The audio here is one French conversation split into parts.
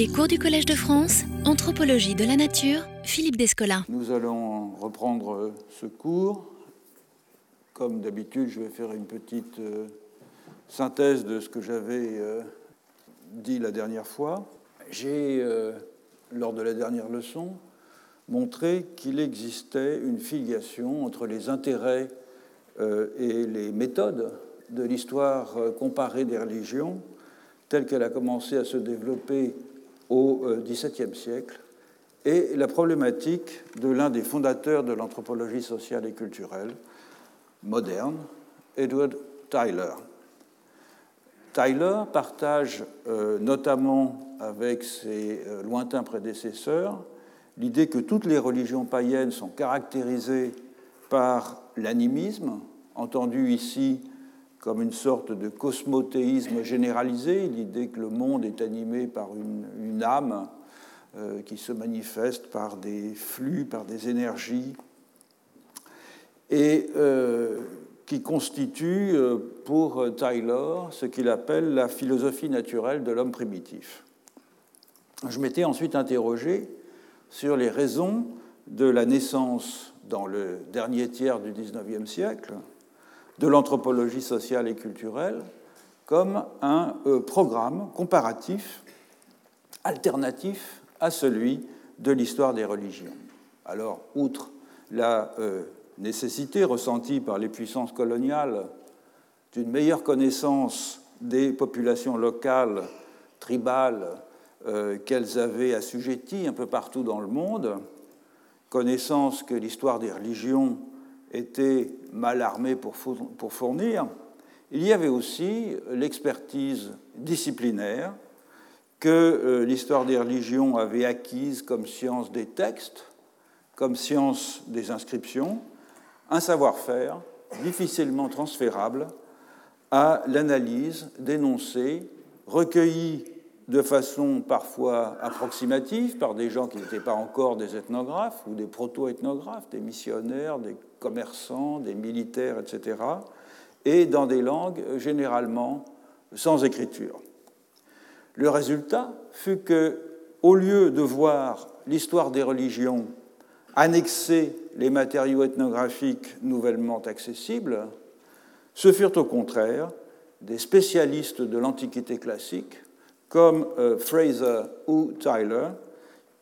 Les cours du Collège de France, Anthropologie de la Nature, Philippe Descola. Nous allons reprendre ce cours. Comme d'habitude, je vais faire une petite euh, synthèse de ce que j'avais euh, dit la dernière fois. J'ai, euh, lors de la dernière leçon, montré qu'il existait une filiation entre les intérêts et les méthodes de l'histoire comparée des religions telle qu'elle a commencé à se développer au XVIIe siècle et la problématique de l'un des fondateurs de l'anthropologie sociale et culturelle moderne, Edward Tyler. Tyler partage euh, notamment avec ses euh, lointains prédécesseurs l'idée que toutes les religions païennes sont caractérisées par l'animisme, entendu ici comme une sorte de cosmothéisme généralisé, l'idée que le monde est animé par une, âme euh, qui se manifeste par des flux, par des énergies, et qui constitue euh, pour Tyler ce qu'il appelle la philosophie naturelle de l'homme primitif. Je m'étais ensuite interrogé sur les raisons de la naissance dans le dernier tiers du XIXe siècle de l'anthropologie sociale et culturelle comme un euh, programme comparatif, alternatif à celui de l'histoire des religions. Alors, outre la euh, nécessité ressentie par les puissances coloniales d'une meilleure connaissance des populations locales, tribales, euh, qu'elles avaient assujetties un peu partout dans le monde, connaissance que l'histoire des religions était mal armée pour fournir, il y avait aussi l'expertise disciplinaire que euh, l'histoire des religions avait acquise comme science des textes, comme science des inscriptions, un savoir-faire difficilement transférable à l'analyse d'énoncés recueillis de façon parfois approximative par des gens qui n'étaient pas encore des ethnographes ou des proto-ethnographes, des missionnaires, des commerçants, des militaires, etc., et dans des langues généralement sans écriture. Le résultat fut que, au lieu de voir l'histoire des religions annexer les matériaux ethnographiques nouvellement accessibles, ce furent au contraire des spécialistes de l'Antiquité classique, comme euh, Fraser ou Tyler,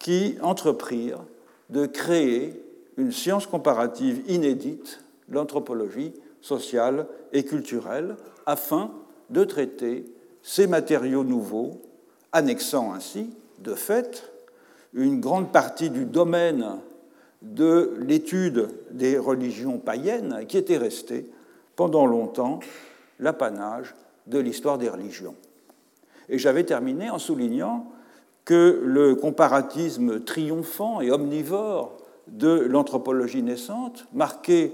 qui entreprirent de créer une science comparative inédite, l'anthropologie sociale et culturelle, afin de traiter ces matériaux nouveaux, annexant ainsi, de fait, une grande partie du domaine de l'étude des religions païennes qui était restée pendant longtemps l'apanage de l'histoire des religions. Et j'avais terminé en soulignant que le comparatisme triomphant et omnivore de l'anthropologie naissante, marqué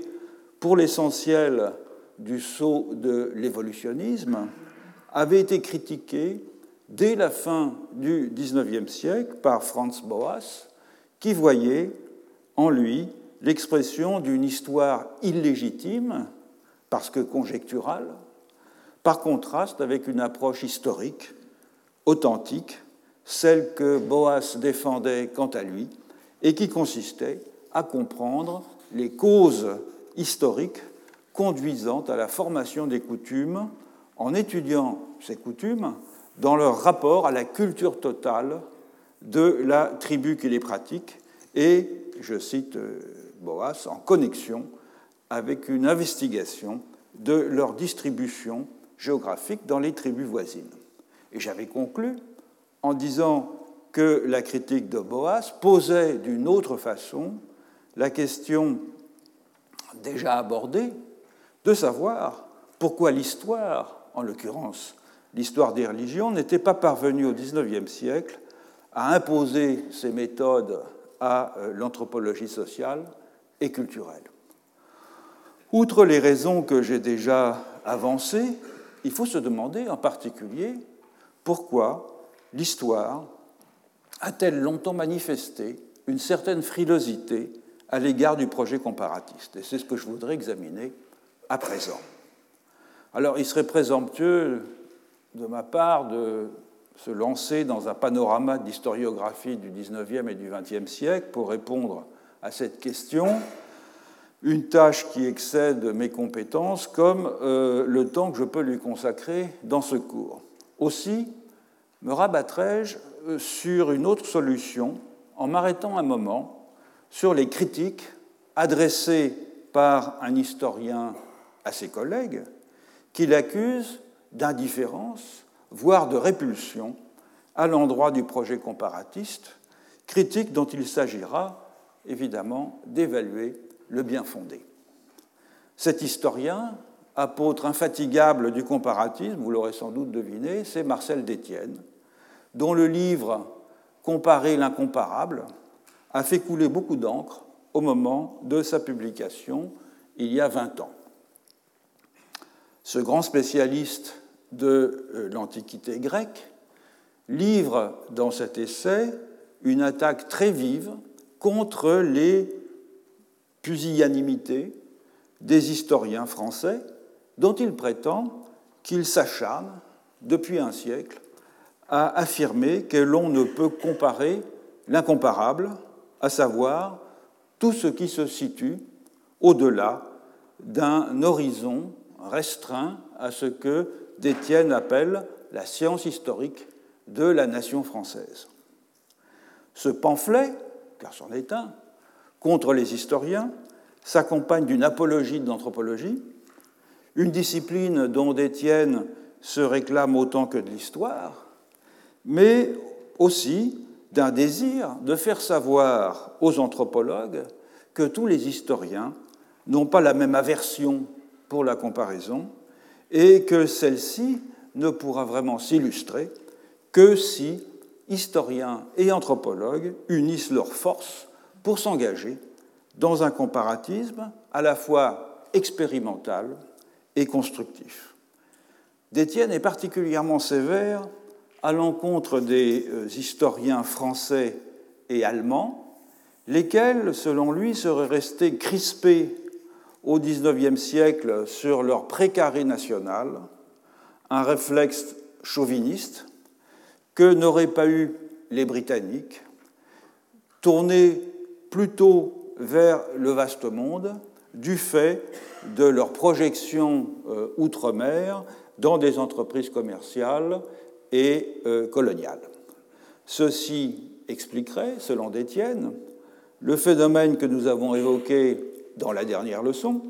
pour l'essentiel du saut de l'évolutionnisme, avait été critiqué dès la fin du XIXe siècle par Franz Boas, qui voyait en lui l'expression d'une histoire illégitime, parce que conjecturale, par contraste avec une approche historique, authentique, celle que Boas défendait quant à lui, et qui consistait à comprendre les causes historiques conduisant à la formation des coutumes en étudiant ces coutumes dans leur rapport à la culture totale de la tribu qui les pratique et je cite euh, Boas, en connexion avec une investigation de leur distribution géographique dans les tribus voisines. Et j'avais conclu en disant que la critique de Boas posait d'une autre façon la question déjà abordée de savoir pourquoi l'histoire, en l'occurrence l'histoire des religions, n'était pas parvenue au XIXe siècle à imposer ses méthodes à euh, l'anthropologie sociale et culturelle. Outre les raisons que j'ai déjà avancées, il faut se demander en particulier pourquoi l'histoire a-t-elle longtemps manifesté une certaine frilosité à l'égard du projet comparatiste? Et c'est ce que je voudrais examiner à présent. Alors, il serait présomptueux de ma part de se lancer dans un panorama d'historiographie du XIXe et du XXe siècle pour répondre à cette question, une tâche qui excède mes compétences comme euh, le temps que je peux lui consacrer dans ce cours. Aussi, me rabattrai-je euh, sur une autre solution en m'arrêtant un moment sur les critiques adressées par un historien à ses collègues qui l'accusent d'indifférence, voire de répulsion à l'endroit du projet comparatiste, critique dont il s'agira évidemment d'évaluer le bien fondé. Cet historien, apôtre infatigable du comparatisme, vous l'aurez sans doute deviné, c'est Marcel Détienne, dont le livre Comparer l'incomparable a fait couler beaucoup d'encre au moment de sa publication il y a 20 ans. Ce grand spécialiste de euh, l'Antiquité grecque livre dans cet essai une attaque très vive contre les pusillanimités des historiens français dont il prétend qu'ils s'acharnent depuis un siècle à affirmer que l'on ne peut comparer l'incomparable, à savoir tout ce qui se situe au-delà d'un horizon restreint à ce que Détienne appelle la science historique de la nation française. Ce pamphlet, car c'en est un, contre les historiens, s'accompagne d'une apologie de l'anthropologie, une discipline dont Détienne se réclame autant que de l'histoire, mais aussi d'un désir de faire savoir aux anthropologues que tous les historiens n'ont pas la même aversion pour la comparaison et que celle-ci ne pourra vraiment s'illustrer que si historiens et anthropologues unissent leurs forces pour s'engager dans un comparatisme à la fois expérimental et constructif. Détienne est particulièrement sévère à l'encontre des euh, historiens français et allemands, lesquels, selon lui, seraient restés crispés au XIXe siècle sur leur précaré national, un réflexe chauviniste que n'auraient pas eu les Britanniques, tournés plutôt vers le vaste monde du fait de leur projection euh, outre-mer dans des entreprises commerciales et euh, coloniales. Ceci expliquerait, selon Détienne, le phénomène que nous avons évoqué dans la dernière leçon,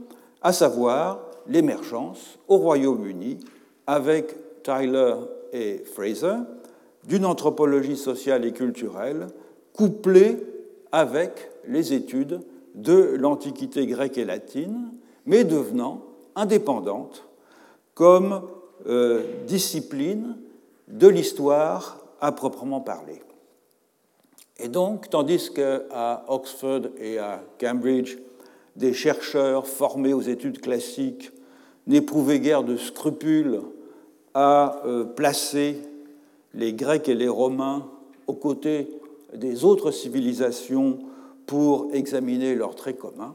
à savoir l'émergence au Royaume-Uni, avec Tyler et Fraser, d'une anthropologie sociale et culturelle couplée avec les études de l'Antiquité grecque et latine, mais devenant indépendante comme euh, discipline de l'histoire à proprement parler. Et donc, tandis qu'à Oxford et à Cambridge, des chercheurs formés aux études classiques n'éprouvaient guère de scrupules à euh, placer les Grecs et les Romains aux côtés des autres civilisations pour examiner leurs traits communs,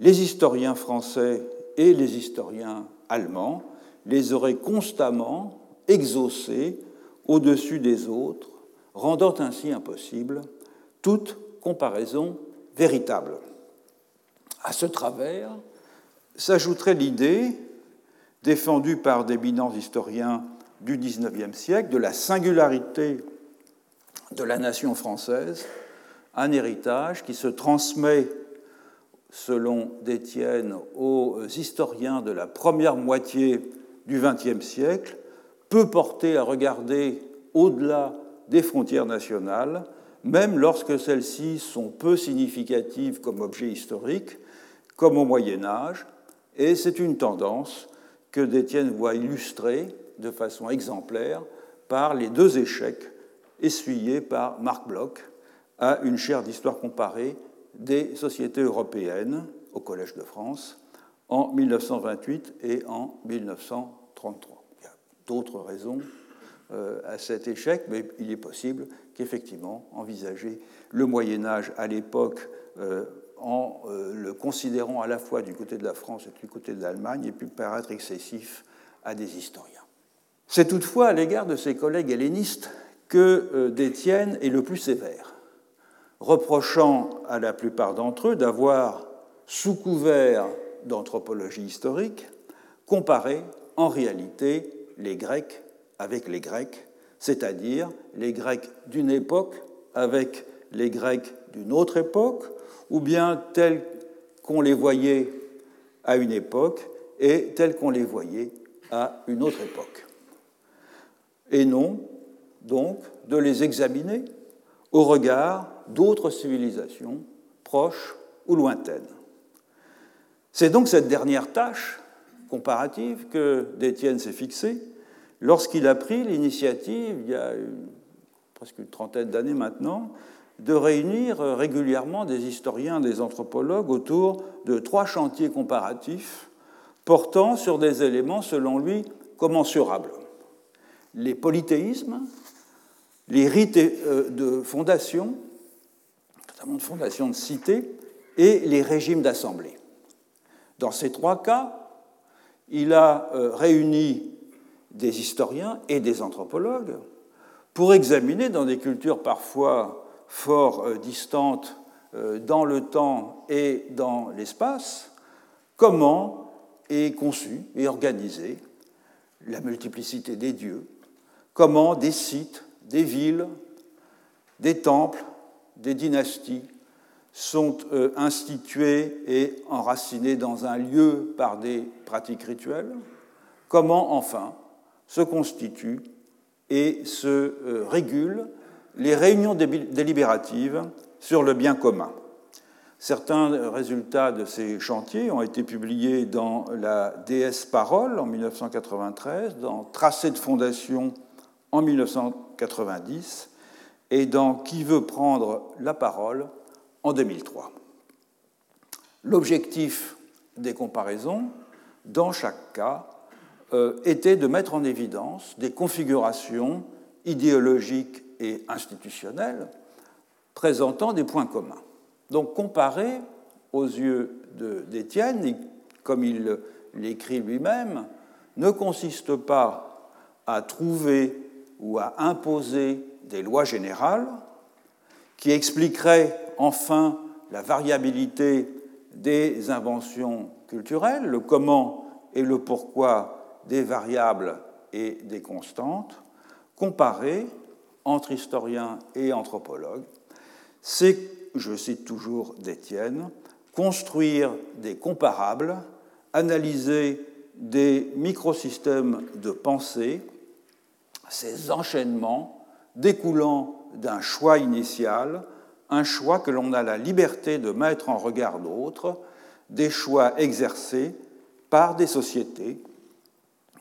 les historiens français et les historiens allemands les auraient constamment exaucés au-dessus des autres, rendant ainsi impossible toute comparaison véritable. À ce travers s'ajouterait l'idée, défendue par d'éminents historiens du XIXe siècle, de la singularité de la nation française, un héritage qui se transmet, selon Détienne, aux historiens de la première moitié du XXe siècle, peut porter à regarder au-delà des frontières nationales, même lorsque celles-ci sont peu significatives comme objet historique, comme au Moyen Âge, et c'est une tendance que Détienne voit illustrée de façon exemplaire par les deux échecs essuyés par Marc Bloch à une chaire d'histoire comparée des sociétés européennes au Collège de France en 1928 et en 1933. Il y a d'autres raisons euh, à cet échec, mais il est possible qu'effectivement, envisager le Moyen Âge à l'époque euh, en euh, le considérant à la fois du côté de la France et du côté de l'Allemagne ait pu paraître excessif à des historiens. C'est toutefois à l'égard de ses collègues hellénistes que Détienne est le plus sévère, reprochant à la plupart d'entre eux d'avoir, sous couvert d'anthropologie historique, comparé en réalité les Grecs avec les Grecs, c'est-à-dire les Grecs d'une époque avec les Grecs d'une autre époque, ou bien tels qu'on les voyait à une époque et tels qu'on les voyait à une autre époque. Et non, donc, de les examiner au regard d'autres civilisations proches ou lointaines. C'est donc cette dernière tâche comparative que Détienne s'est fixée lorsqu'il a pris l'initiative, il y a presque une trentaine d'années maintenant, de réunir régulièrement des historiens, des anthropologues autour de trois chantiers comparatifs portant sur des éléments, selon lui, commensurables. Les polythéismes, les rites euh, de fondation, notamment de fondation de cité, et les régimes d'assemblée. Dans ces trois cas, il a euh, réuni des historiens et des anthropologues pour examiner dans des cultures parfois fort euh, distantes dans le temps et dans l'espace comment est conçue et organisée la multiplicité des dieux, comment des sites des villes, des temples, des dynasties sont euh, institués et enracinés dans un lieu par des pratiques rituelles, comment enfin se constituent et se euh, régulent les réunions délibératives sur le bien commun? Certains résultats de ces chantiers ont été publiés dans la DS Parole en 1993, dans Tracé de fondation en 1990 et dans Qui veut prendre la parole en 2003. L'objectif des comparaisons, dans chaque cas, euh, était de mettre en évidence des configurations idéologiques et institutionnelles présentant des points communs. Donc comparer aux yeux d'Étienne, comme il l'écrit lui-même, ne consiste pas à trouver ou à imposer des lois générales qui expliqueraient enfin la variabilité des inventions culturelles, le comment et le pourquoi des variables et des constantes, comparées entre historiens et anthropologues, c'est, je cite toujours d'Étienne, construire des comparables, analyser des microsystèmes de pensée ces enchaînements découlant d'un choix initial, un choix que l'on a la liberté de mettre en regard d'autres, des choix exercés par des sociétés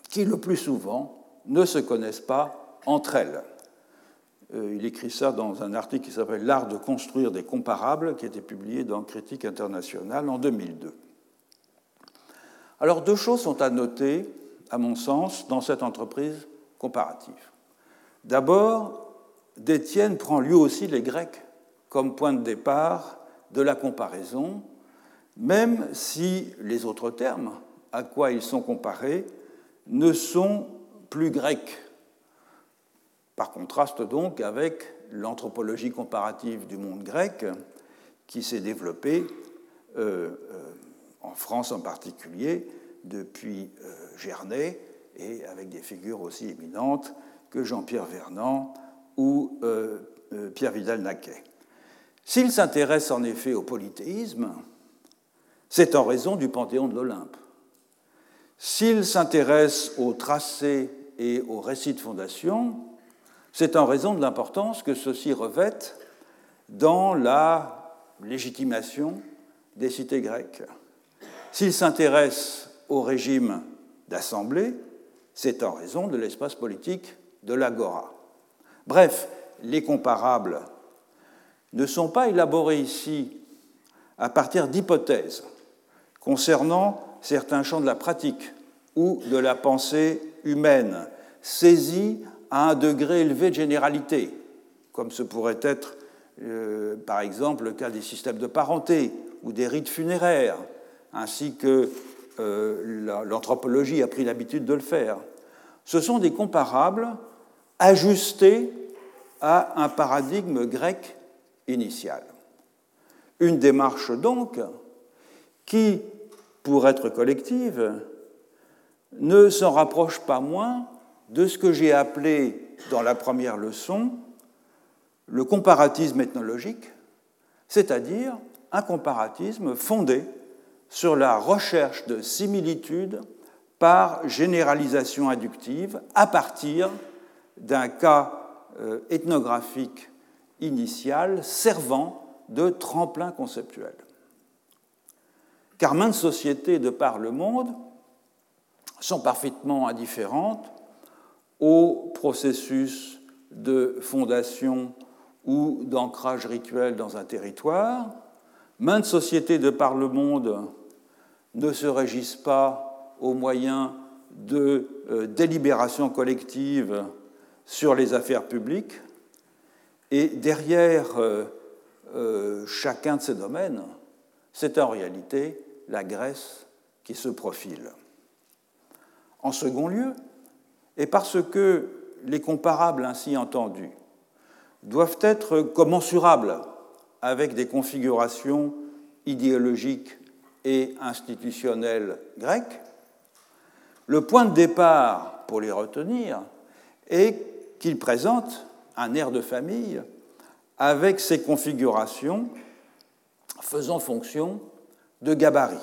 qui le plus souvent ne se connaissent pas entre elles. Euh, il écrit ça dans un article qui s'appelle L'art de construire des comparables, qui a été publié dans Critique internationale en 2002. Alors deux choses sont à noter, à mon sens, dans cette entreprise comparatif. D'abord, Détienne prend lui aussi les Grecs comme point de départ de la comparaison, même si les autres termes à quoi ils sont comparés ne sont plus grecs. Par contraste donc avec l'anthropologie comparative du monde grec qui s'est développée euh, euh, en France en particulier depuis euh, et avec des figures aussi éminentes que Jean-Pierre Vernant ou euh, euh, Pierre Vidal-Naquet. S'il s'intéresse en effet au polythéisme, c'est en raison du panthéon de l'Olympe. S'il s'intéresse au tracé et au récit de fondation, c'est en raison de l'importance que ceux-ci revêtent dans la légitimation des cités grecques. S'il s'intéresse au régime d'assemblée, c'est en raison de l'espace politique de l'agora. Bref, les comparables ne sont pas élaborés ici à partir d'hypothèses concernant certains champs de la pratique ou de la pensée humaine, saisis à un degré élevé de généralité, comme ce pourrait être euh, par exemple le cas des systèmes de parenté ou des rites funéraires, ainsi que euh, l'anthropologie a pris l'habitude de le faire. Ce sont des comparables ajustés à un paradigme grec initial. Une démarche donc qui, pour être collective, ne s'en rapproche pas moins de ce que j'ai appelé dans la première leçon le comparatisme ethnologique, c'est-à-dire un comparatisme fondé sur la recherche de similitudes par généralisation inductive à partir d'un cas euh, ethnographique initial servant de tremplin conceptuel. Car maintes sociétés de par le monde sont parfaitement indifférentes au processus de fondation ou d'ancrage rituel dans un territoire. Maintes sociétés de par le monde ne se régissent pas au moyen de euh, délibérations collectives sur les affaires publiques. Et derrière euh, euh, chacun de ces domaines, c'est en réalité la Grèce qui se profile. En second lieu, et parce que les comparables ainsi entendus doivent être commensurables avec des configurations idéologiques et institutionnelles grecques, le point de départ pour les retenir est qu'ils présentent un air de famille avec ces configurations faisant fonction de gabarit.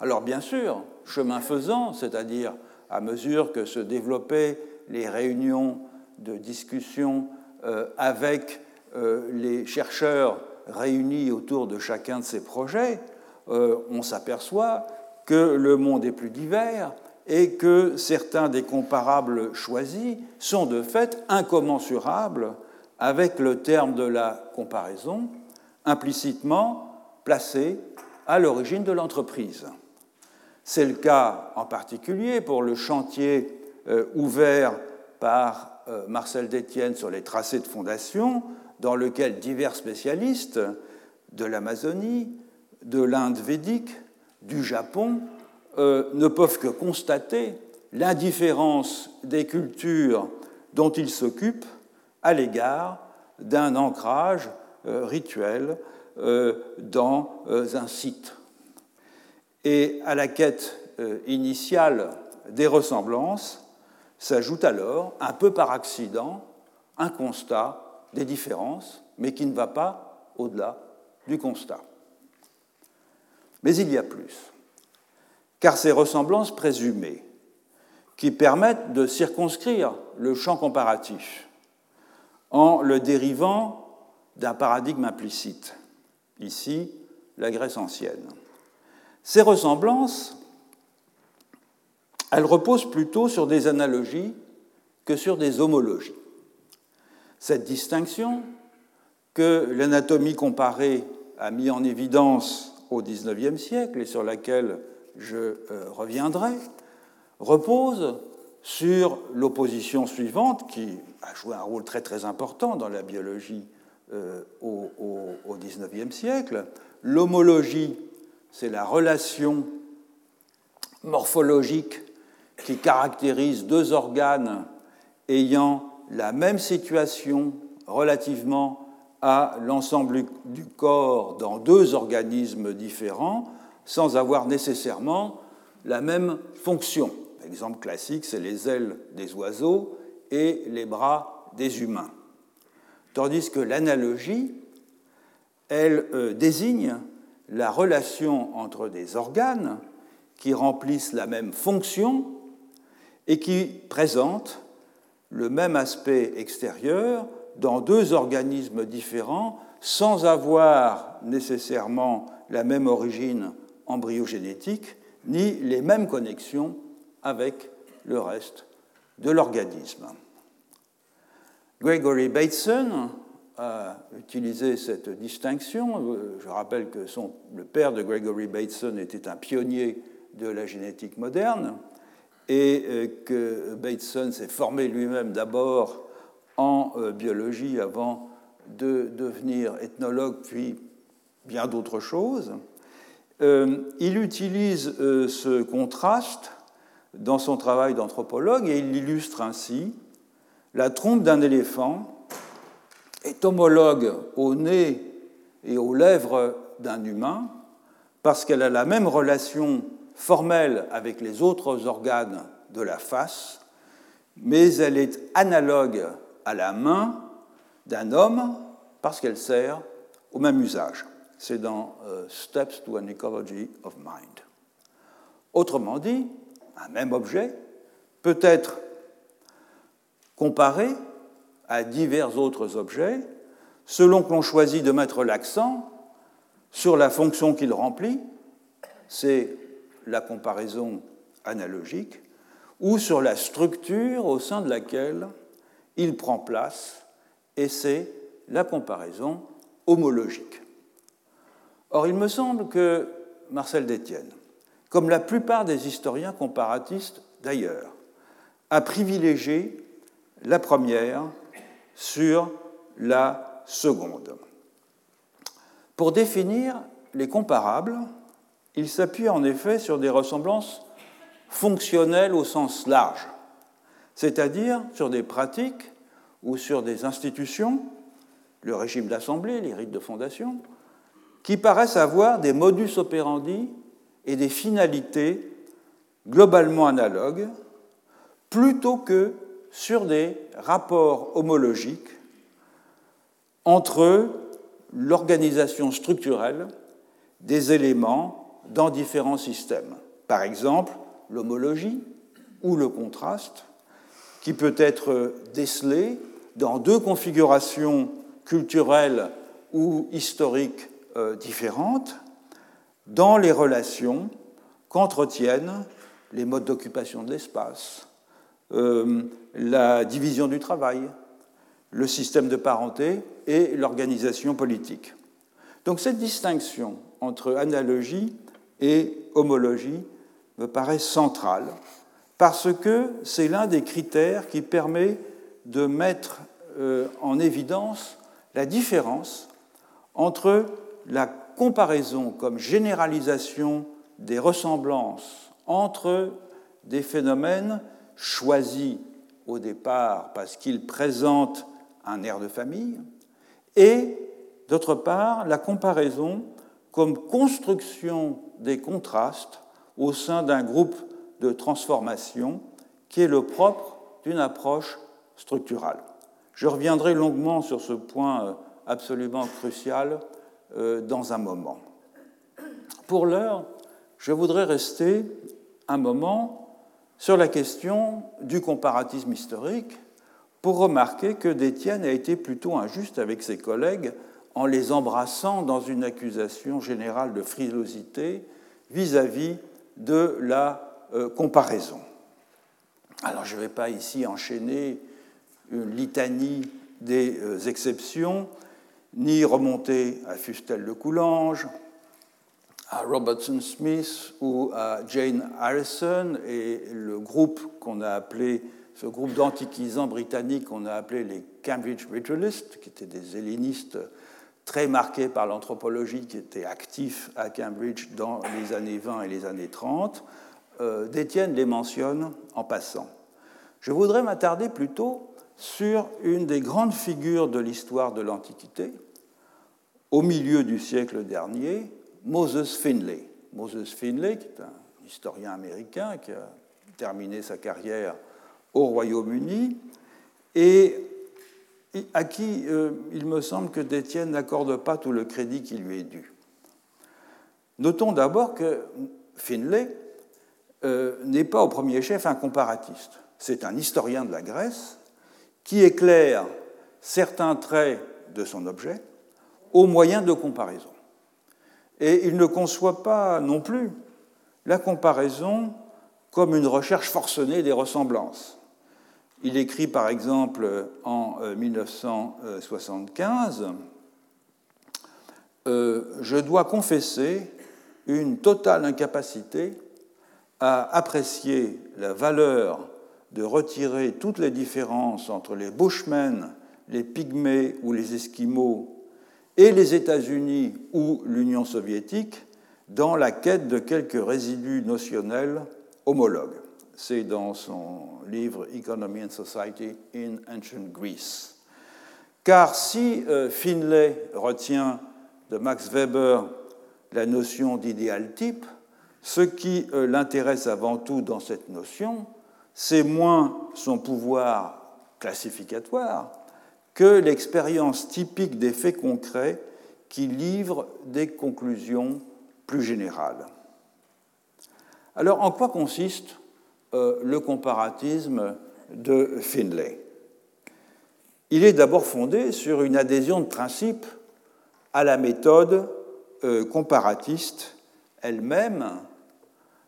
Alors bien sûr, chemin faisant, c'est-à-dire à mesure que se développaient les réunions de discussion euh, avec euh, les chercheurs réunis autour de chacun de ces projets, euh, on s'aperçoit que le monde est plus divers et que certains des comparables choisis sont de fait incommensurables avec le terme de la comparaison, implicitement placé à l'origine de l'entreprise. C'est le cas en particulier pour le chantier euh, ouvert par euh, Marcel Détienne sur les tracés de fondation, dans lequel divers spécialistes de l'Amazonie, de l'Inde védique, du Japon, euh, ne peuvent que constater l'indifférence des cultures dont ils s'occupent à l'égard d'un ancrage rituel dans un site. Et à la quête euh, initiale des ressemblances s'ajoute alors, un peu par accident, un constat des différences, mais qui ne va pas au-delà du constat. Mais il y a plus, car ces ressemblances présumées, qui permettent de circonscrire le champ comparatif en le dérivant d'un paradigme implicite, ici la Grèce ancienne. Ces ressemblances, elles reposent plutôt sur des analogies que sur des homologies. Cette distinction que l'anatomie comparée a mis en évidence au XIXe siècle et sur laquelle je euh, reviendrai, repose sur l'opposition suivante qui a joué un rôle très très important dans la biologie euh, au XIXe siècle, l'homologie c'est la relation morphologique qui caractérise deux organes ayant la même situation relativement à l'ensemble du corps dans deux organismes différents sans avoir nécessairement la même fonction. L'exemple classique, c'est les ailes des oiseaux et les bras des humains. Tandis que l'analogie, elle euh, désigne la relation entre des organes qui remplissent la même fonction et qui présentent le même aspect extérieur dans deux organismes différents sans avoir nécessairement la même origine embryogénétique ni les mêmes connexions avec le reste de l'organisme. Gregory Bateson, a utilisé cette distinction. Je rappelle que le père de Gregory Bateson était un pionnier de la génétique moderne et euh, que Bateson s'est formé lui-même d'abord en euh, biologie avant de devenir ethnologue, puis bien d'autres choses. Il utilise ce contraste dans son travail d'anthropologue et il l'illustre ainsi. La trompe d'un éléphant est homologue au nez et aux lèvres d'un humain parce qu'elle a la même relation formelle avec les autres organes de la face, mais elle est analogue à la main d'un homme parce qu'elle sert au même usage. C'est dans euh, Steps to an Ecology of Mind. Autrement dit, un même objet peut être comparé à divers autres objets selon que l'on choisit de mettre l'accent sur la fonction qu'il remplit, c'est la comparaison analogique, ou sur la structure au sein de laquelle il prend place, et c'est la comparaison homologique. Or, il me semble que Marcel Détienne, comme la plupart des historiens comparatistes d'ailleurs, a privilégié la première sur la seconde. Pour définir les comparables, il s'appuie en effet sur des ressemblances fonctionnelles au sens large, c'est-à-dire sur des pratiques ou sur des institutions, le régime d'assemblée, les rites de fondation, qui paraissent avoir des modus operandi et des finalités globalement analogues, plutôt que sur des rapports homologiques entre l'organisation structurelle des éléments dans différents systèmes. Par exemple, l'homologie ou le contraste, qui peut être décelé dans deux configurations culturelles ou historiques euh, différentes, dans les relations qu'entretiennent les modes d'occupation de l'espace, euh, la division du travail, le système de parenté et l'organisation politique. Donc cette distinction entre analogie et homologie me paraît centrale parce que c'est l'un des critères qui permet de mettre euh, en évidence la différence entre la comparaison comme généralisation des ressemblances entre des phénomènes choisis au départ parce qu'ils présentent un air de famille, et d'autre part la comparaison comme construction des contrastes au sein d'un groupe de transformation qui est le propre d'une approche structurale. Je reviendrai longuement sur ce point euh, absolument crucial euh, dans un moment. Pour l'heure, je voudrais rester un moment sur la question du comparatisme historique pour remarquer que Détienne a été plutôt injuste avec ses collègues en les embrassant dans une accusation générale de frilosité vis-à-vis de la euh, comparaison. Alors je ne vais pas ici enchaîner une litanie des euh, exceptions, ni remonter à Fustel de Coulanges, à Robertson Smith ou à Jane Harrison et le groupe qu'on a appelé ce groupe d'antiquisants britanniques qu'on a appelé les Cambridge Ritualists, qui étaient des hellénistes très marqués par l'anthropologie, qui étaient actifs à Cambridge dans les années 20 et les années 30, euh, Détienne les mentionne en passant. Je voudrais m'attarder plutôt sur une des grandes figures de l'histoire de l'Antiquité, au milieu du siècle dernier, Moses Finlay. Moses Finlay, qui est un historien américain qui a terminé sa carrière au Royaume-Uni et à qui euh, il me semble que Détienne n'accorde pas tout le crédit qui lui est dû. Notons d'abord que Finlay euh, n'est pas au premier chef un comparatiste. C'est un historien de la Grèce qui éclaire certains traits de son objet au moyen de comparaison. Et il ne conçoit pas non plus la comparaison comme une recherche forcenée des ressemblances. Il écrit par exemple en 1975 euh, euh, Je dois confesser une totale incapacité à apprécier la valeur de retirer toutes les différences entre les Bushmen, les Pygmées ou les Esquimaux et les États-Unis ou l'Union soviétique dans la quête de quelques résidus notionnels homologues. c'est dans son livre Economy and Society in Ancient Greece. Car si euh, Finlay retient de Max Weber la notion d'idéal type, ce qui euh, l'intéresse avant tout dans cette notion, c'est moins son pouvoir classificatoire que l'expérience typique des faits concrets qui livrent des conclusions plus générales. Alors, en quoi consiste euh, le comparatisme de Finlay Il est d'abord fondé sur une adhésion de principe à la méthode euh, comparatiste elle-même,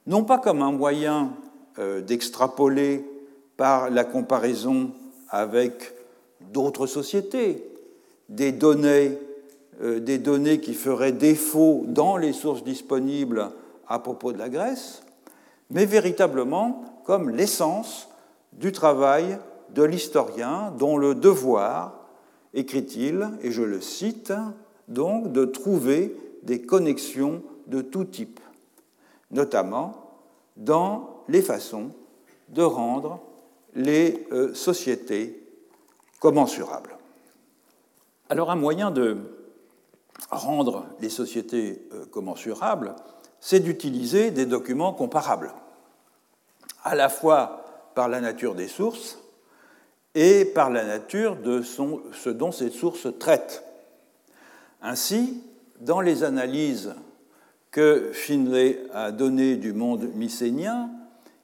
non pas comme un moyen euh, d'extrapoler par la comparaison avec d'autres sociétés des données, des données qui feraient défaut dans les sources disponibles à propos de la Grèce, mais véritablement comme l'essence du travail de l'historien dont le devoir, écrit-il, et je le cite, donc de trouver des connexions de tout type, notamment dans les façons de rendre les euh, sociétés commensurables. Alors un moyen de rendre les sociétés euh, commensurables, c'est d'utiliser des documents comparables, à la fois par la nature des sources et par la nature de ce dont ces sources traitent. Ainsi, dans les analyses que Finlay a données du monde mycénien,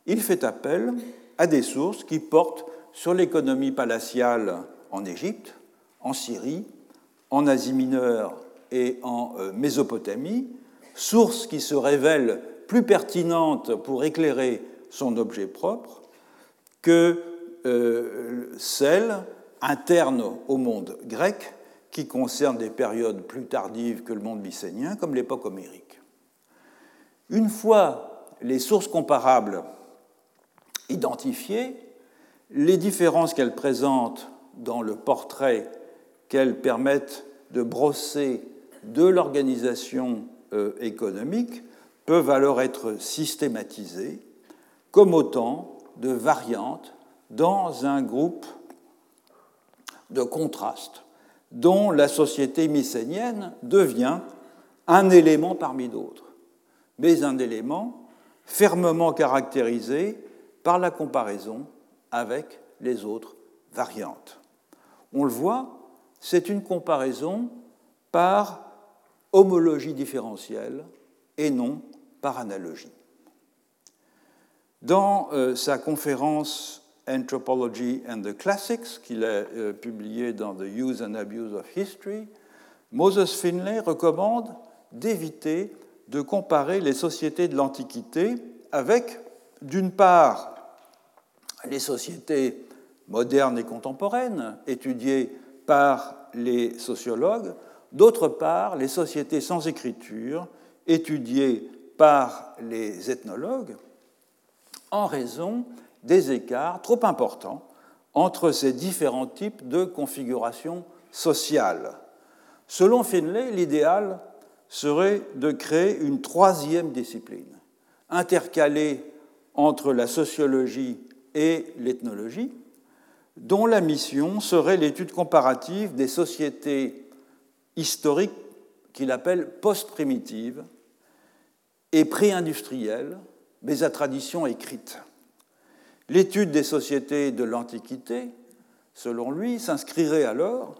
il fait appel à des sources qui portent sur l'économie palatiale en Égypte, en Syrie, en Asie mineure et en euh, Mésopotamie, source qui se révèle plus pertinente pour éclairer son objet propre que euh, celle interne au monde grec qui concerne des périodes plus tardives que le monde mycénien, comme l'époque homérique. Une fois les sources comparables identifiées, les différences qu'elles présentent dans le portrait qu'elles permettent de brosser de l'organisation euh, économiques peuvent alors être systématisées comme autant de variantes dans un groupe de contrastes dont la société mycénienne devient un élément parmi d'autres, mais un élément fermement caractérisé par la comparaison avec les autres variantes. On le voit, c'est une comparaison par homologie différentielle et non par analogie. Dans euh, sa conférence Anthropology and the Classics, qu'il a euh, publiée dans The Use and Abuse of History, Moses Finlay recommande d'éviter de comparer les sociétés de l'Antiquité avec, d'une part, les sociétés modernes et contemporaines étudiées par les sociologues, d'autre part les sociétés sans écriture étudiées par les ethnologues en raison des écarts trop importants entre ces différents types de configurations sociales. Selon Finlay, l'idéal serait de créer une troisième discipline, intercalée entre la sociologie et l'ethnologie, dont la mission serait l'étude comparative des sociétés historique qu'il appelle post-primitive et pré-industrielle, mais à tradition écrite. L'étude des sociétés de l'Antiquité, selon lui, s'inscrirait alors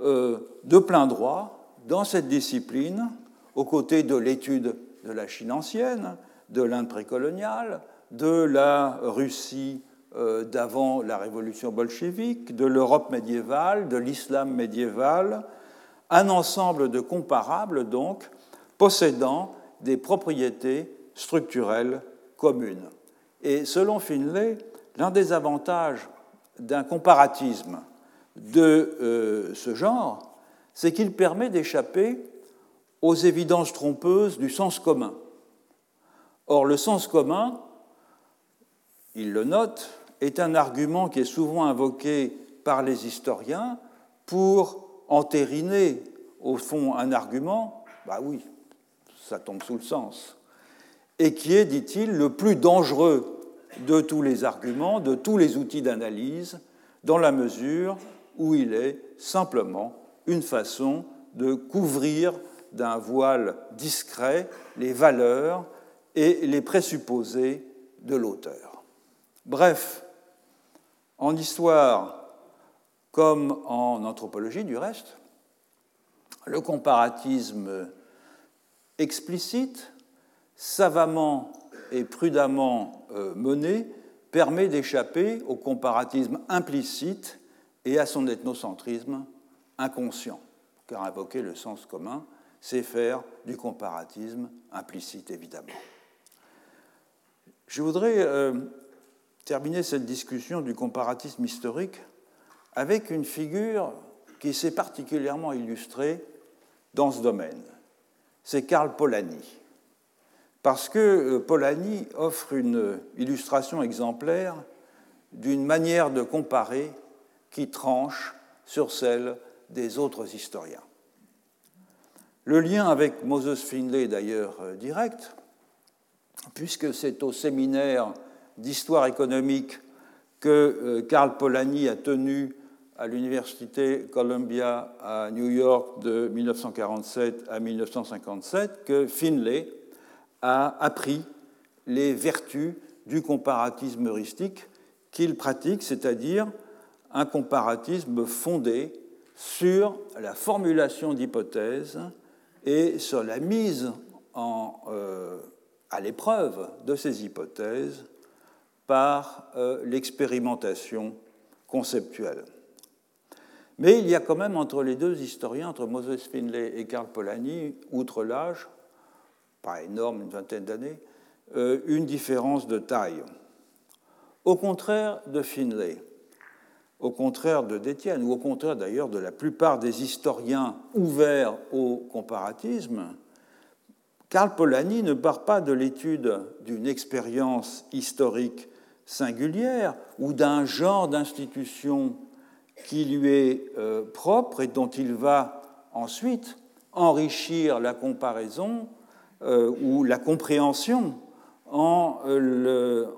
euh, de plein droit dans cette discipline, aux côtés de l'étude de la Chine ancienne, de l'Inde précoloniale, de la Russie euh, d'avant la révolution bolchevique, de l'Europe médiévale, de l'islam médiéval, un ensemble de comparables, donc, possédant des propriétés structurelles communes. Et selon Finlay, l'un des avantages d'un comparatisme de euh, ce genre, c'est qu'il permet d'échapper aux évidences trompeuses du sens commun. Or, le sens commun, il le note, est un argument qui est souvent invoqué par les historiens pour entériner au fond un argument, bah oui, ça tombe sous le sens, et qui est, dit-il, le plus dangereux de tous les arguments, de tous les outils d'analyse, dans la mesure où il est simplement une façon de couvrir d'un voile discret les valeurs et les présupposés de l'auteur. Bref, en histoire comme en anthropologie du reste, le comparatisme explicite, savamment et prudemment euh, mené, permet d'échapper au comparatisme implicite et à son ethnocentrisme inconscient, car invoquer le sens commun, c'est faire du comparatisme implicite, évidemment. Je voudrais euh, terminer cette discussion du comparatisme historique avec une figure qui s'est particulièrement illustrée dans ce domaine. C'est Karl Polanyi. Parce que euh, Polanyi offre une illustration exemplaire d'une manière de comparer qui tranche sur celle des autres historiens. Le lien avec Moses Finlay est d'ailleurs euh, direct, puisque c'est au séminaire d'histoire économique que euh, Karl Polanyi a tenu à l'université Columbia à New York de 1947 à 1957 que Finlay a appris les vertus du comparatisme heuristique qu'il pratique, c'est-à-dire un comparatisme fondé sur la formulation d'hypothèses et sur la mise euh, à l'épreuve de ces hypothèses par euh, l'expérimentation conceptuelle. Mais il y a quand même entre les deux historiens, entre Moses Finlay et Karl Polanyi, outre l'âge, pas énorme, une vingtaine d'années, euh, une différence de taille. Au contraire de Finlay, au contraire de Détienne, ou au contraire d'ailleurs de la plupart des historiens ouverts au comparatisme, Karl Polanyi ne part pas de l'étude d'une expérience historique singulière ou d'un genre d'institution qui lui est euh, propre et dont il va ensuite enrichir la comparaison euh, ou la compréhension en euh, le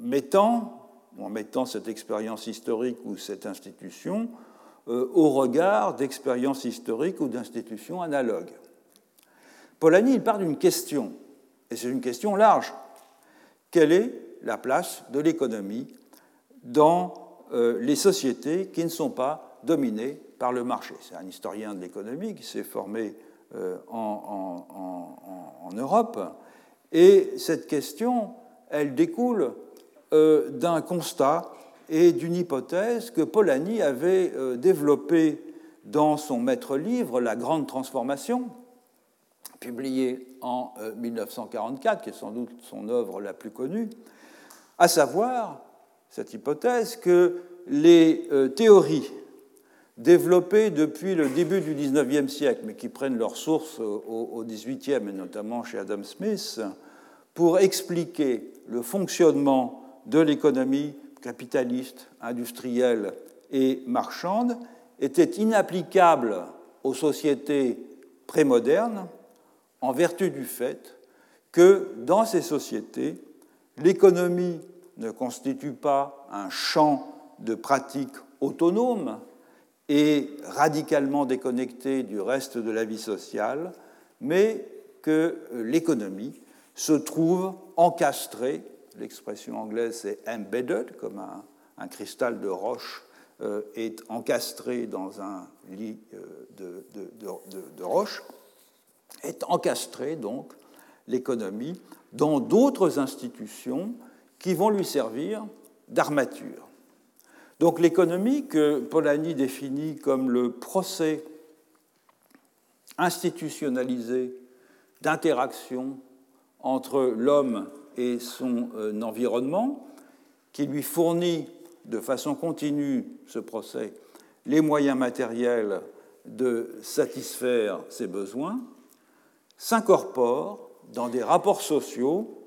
mettant, en mettant cette expérience historique ou cette institution au regard d'expériences historiques ou d'institutions analogues. Polanyi, il part d'une question, et c'est une question large. Quelle est la place de l'économie dans euh, les sociétés qui ne sont pas dominées par le marché? C'est un historien de l'économie qui s'est formé euh, en, Europe. Et cette question, elle découle euh, d'un constat et d'une hypothèse que Polanyi avait développée dans son maître-livre, La Grande Transformation, publié en 1944, qui est sans doute son œuvre la plus connue, à savoir cette hypothèse que les euh, théories développées depuis le début du XIXe siècle, mais qui prennent leur source au XVIIIe et notamment chez Adam Smith, pour expliquer le fonctionnement de l'économie capitaliste, industrielle et marchande, étaient inapplicables aux sociétés prémodernes en vertu du fait que dans ces sociétés, l'économie ne constitue pas un champ de pratiques autonomes et radicalement déconnecté du reste de la vie sociale, mais que l'économie se trouve encastrée, l'expression anglaise c'est embedded, comme un, cristal de roche euh, est encastré dans un lit euh, de, de roche, est encastrée donc l'économie dans d'autres institutions qui vont lui servir d'armature. Donc l'économie que Polanyi définit comme le procès institutionnalisé d'interaction entre l'homme et son euh, environnement, qui lui fournit de façon continue, ce procès, les moyens matériels de satisfaire ses besoins, s'incorpore dans des rapports sociaux,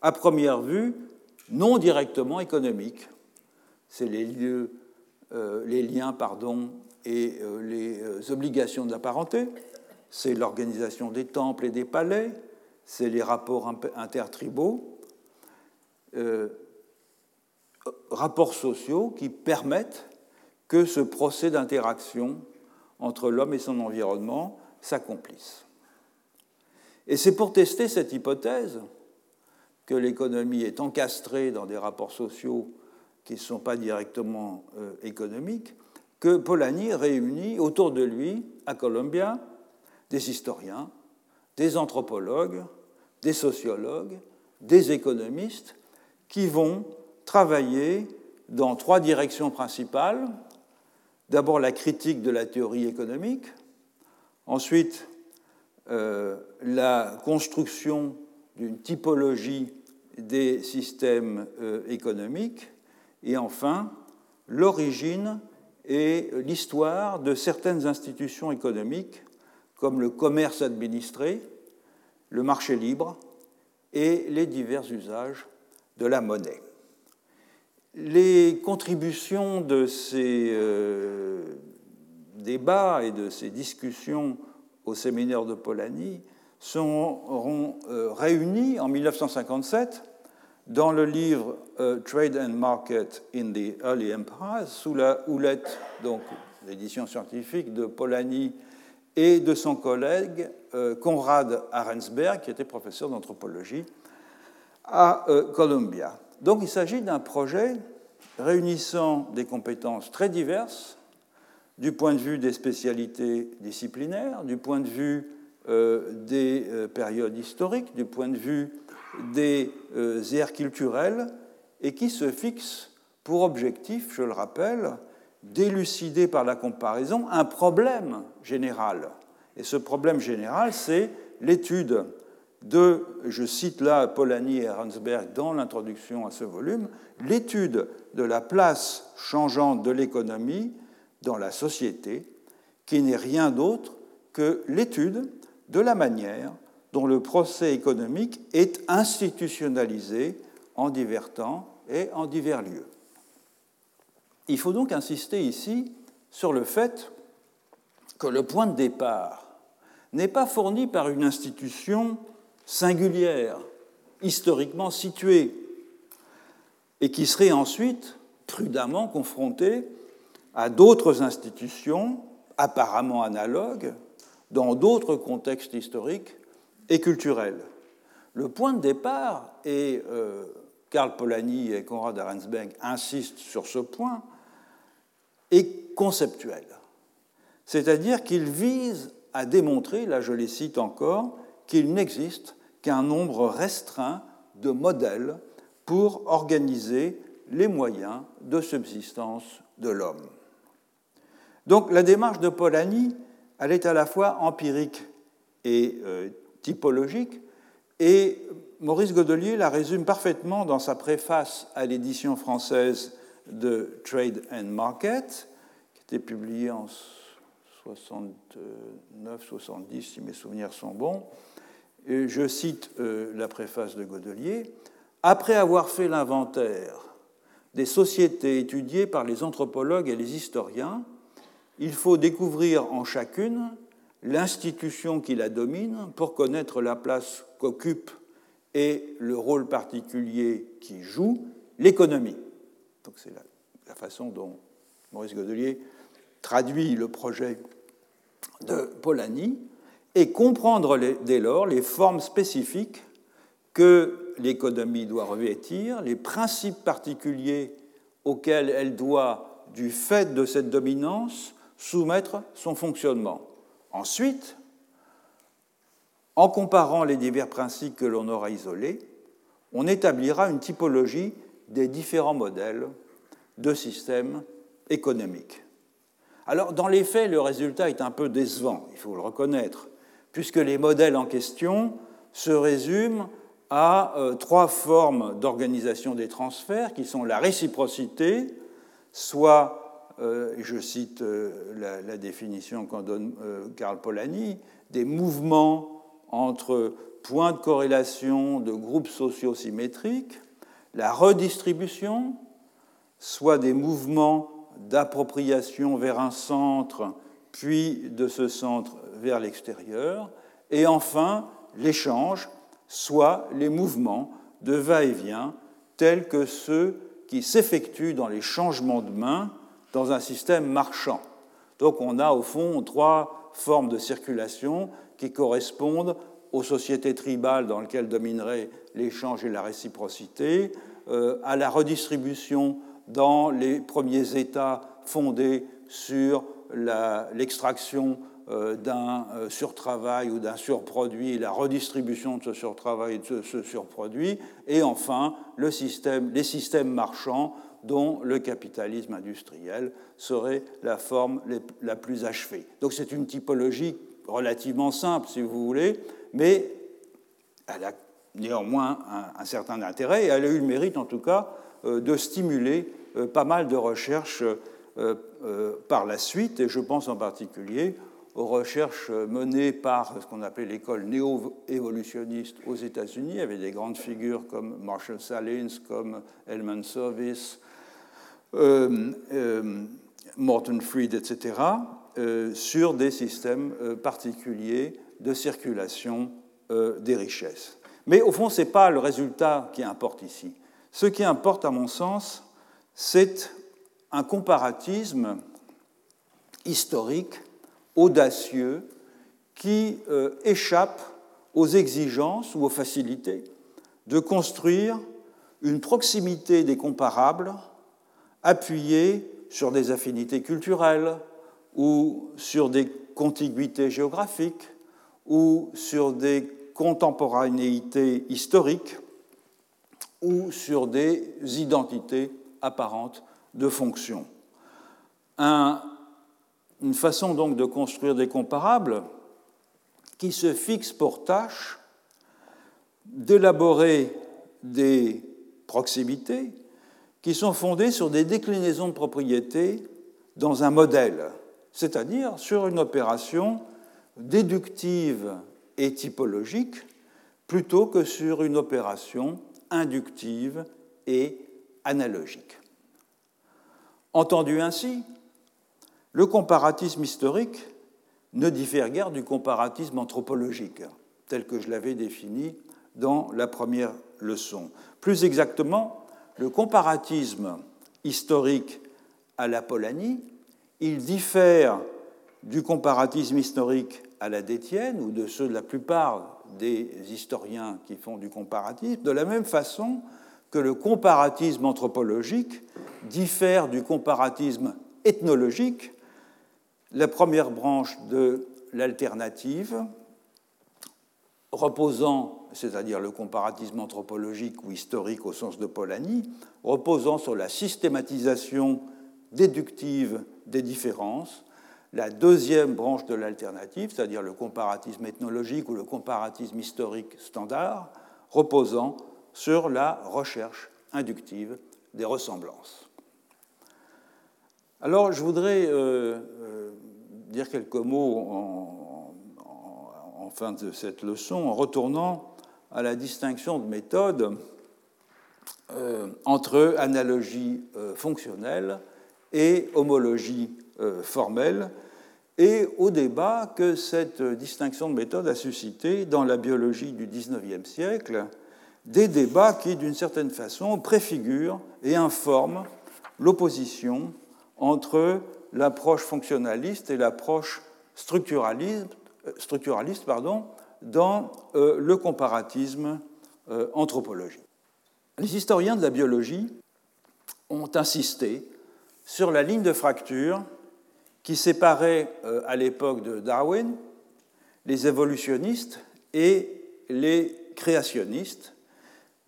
à première vue, non directement économiques. C'est les, euh, liens et euh, les obligations de la parenté, c'est l'organisation des temples et des palais, c'est les rapports intertribaux. Rapports sociaux qui permettent que ce procès d'interaction entre l'homme et son environnement s'accomplisse. Et c'est pour tester cette hypothèse que l'économie est encastrée dans des rapports sociaux qui ne sont pas directement euh, économiques, que Polanyi réunit autour de lui, à Columbia, des historiens, des anthropologues, des sociologues, des économistes, qui vont travailler dans trois directions principales. D'abord la critique de la théorie économique, ensuite euh, la construction d'une typologie des systèmes euh, économiques, et enfin l'origine et l'histoire de certaines institutions économiques comme le commerce administré, le marché libre et les divers usages de la monnaie. Les contributions de ces euh, débats et de ces discussions au séminaire de Polanyi seront euh, réunies en 1957 dans le livre euh, Trade and Market in the Early Empire, sous la houlette, donc l'édition scientifique de Polanyi et de son collègue Konrad Arensberg, qui était professeur d'anthropologie à euh, Columbia. Donc il s'agit d'un projet réunissant des compétences très diverses du point de vue des spécialités disciplinaires, du point de vue des périodes historiques, du point de vue des euh, culturelles et qui se fixe pour objectif, je le rappelle, d'élucider par la comparaison un problème général. Et ce problème général, c'est l'étude de, je cite là Polanyi et Ransberg dans l'introduction à ce volume, l'étude de la place changeante de l'économie dans la société, qui n'est rien d'autre que l'étude de la manière dont le procès économique est institutionnalisé en divers temps et en divers lieux. Il faut donc insister ici sur le fait que le point de départ n'est pas fourni par une institution singulière, historiquement située, et qui serait ensuite prudemment confrontée à d'autres institutions apparemment analogues dans d'autres contextes historiques et culturelle. Le point de départ, et euh, Karl Polanyi et Konrad Arensberg insistent sur ce point, est conceptuel. C'est-à-dire qu'il vise à démontrer, là je les cite encore, qu'il n'existe qu'un nombre restreint de modèles pour organiser les moyens de subsistance de l'homme. Donc la démarche de Polanyi, elle est à la fois empirique et euh, typologique, et Maurice Godelier la résume parfaitement dans sa préface à l'édition française de Trade and Market, qui était publiée en 69-70, si mes souvenirs sont bons. Je cite euh, la préface de Godelier. Après avoir fait l'inventaire des sociétés étudiées par les anthropologues et les historiens, il faut découvrir en chacune l'institution qui la domine pour connaître la place qu'occupe et le rôle particulier qui joue l'économie. Donc c'est la, façon dont Maurice Godelier traduit le projet de Polanyi et comprendre dès lors les formes spécifiques que l'économie doit revêtir, les principes particuliers auxquels elle doit, du fait de cette dominance, soumettre son fonctionnement. Ensuite, en comparant les divers principes que l'on aura isolés, on établira une typologie des différents modèles de systèmes économiques. Alors, dans les faits, le résultat est un peu décevant, il faut le reconnaître, puisque les modèles en question se résument à euh, trois formes d'organisation des transferts qui sont la réciprocité, soit euh, je cite euh, la, définition qu'en donne Karl Polanyi, des mouvements entre points de corrélation de groupes sociaux symétriques, la redistribution, soit des mouvements d'appropriation vers un centre, puis de ce centre vers l'extérieur, et enfin l'échange, soit les mouvements de va-et-vient tels que ceux qui s'effectue dans les changements de main dans un système marchand. Donc on a au fond trois formes de circulation qui correspondent aux sociétés tribales dans lesquelles domineraient l'échange et la réciprocité, euh, à la redistribution dans les premiers États fondés sur l'extraction euh, d'un euh, surtravail ou d'un surproduit, la redistribution de ce surtravail et de ce surproduit, et enfin les systèmes marchands dont le capitalisme industriel serait la forme la plus achevée. Donc c'est une typologie relativement simple, si vous voulez, mais elle a néanmoins un, certain intérêt et elle a eu le mérite, en tout cas, euh, de stimuler pas mal de recherches par la suite, et je pense en particulier aux recherches menées par ce qu'on appelle l'école néo-évolutionniste aux États-Unis, avec des grandes figures comme Marshall Salins, comme Elman Service, Morton Fried, etc., sur des systèmes particuliers de circulation des richesses. Mais au fond, ce n'est pas le résultat qui importe ici. Ce qui importe, à mon sens, c'est un comparatisme historique, audacieux, qui euh, échappe aux exigences ou aux facilités de construire une proximité des comparables appuyée sur des affinités culturelles ou sur des contiguïtés géographiques ou sur des contemporanéité historique ou sur des identités apparentes de fonction. une façon donc de construire des comparables qui se fixe pour tâche d'élaborer des proximités qui sont fondées sur des déclinaisons de propriétés dans un modèle, c'est-à-dire sur une opération déductive et typologique plutôt que sur une opération inductive et analogique. Entendu ainsi, le comparatisme historique ne diffère guère du comparatisme anthropologique, tel que je l'avais défini dans la première leçon. Plus exactement, le comparatisme historique à la Polanie, il diffère du comparatisme historique à la détienne ou de ceux de la plupart des historiens qui font du comparatisme, de la même façon que le comparatisme anthropologique diffère du comparatisme ethnologique, la première branche de l'alternative, reposant, c'est-à-dire le comparatisme anthropologique ou historique au sens de Polanyi, reposant sur la systématisation déductive des différences, la deuxième branche de l'alternative, c'est-à-dire le comparatisme ethnologique ou le comparatisme historique standard, reposant sur la recherche inductive des ressemblances. Alors, je voudrais euh, euh, dire quelques mots en, fin de cette leçon en retournant à la distinction de méthode euh, entre analogie fonctionnelle et homologie formelle, et au débat que cette distinction de méthode a suscité dans la biologie du XIXe siècle, des débats qui, d'une certaine façon, préfigurent et informent l'opposition entre l'approche fonctionnaliste et l'approche structuraliste, pardon, dans euh, le comparatisme euh, anthropologique. Les historiens de la biologie ont insisté sur la ligne de fracture qui séparait euh, à l'époque de Darwin les évolutionnistes et les créationnistes,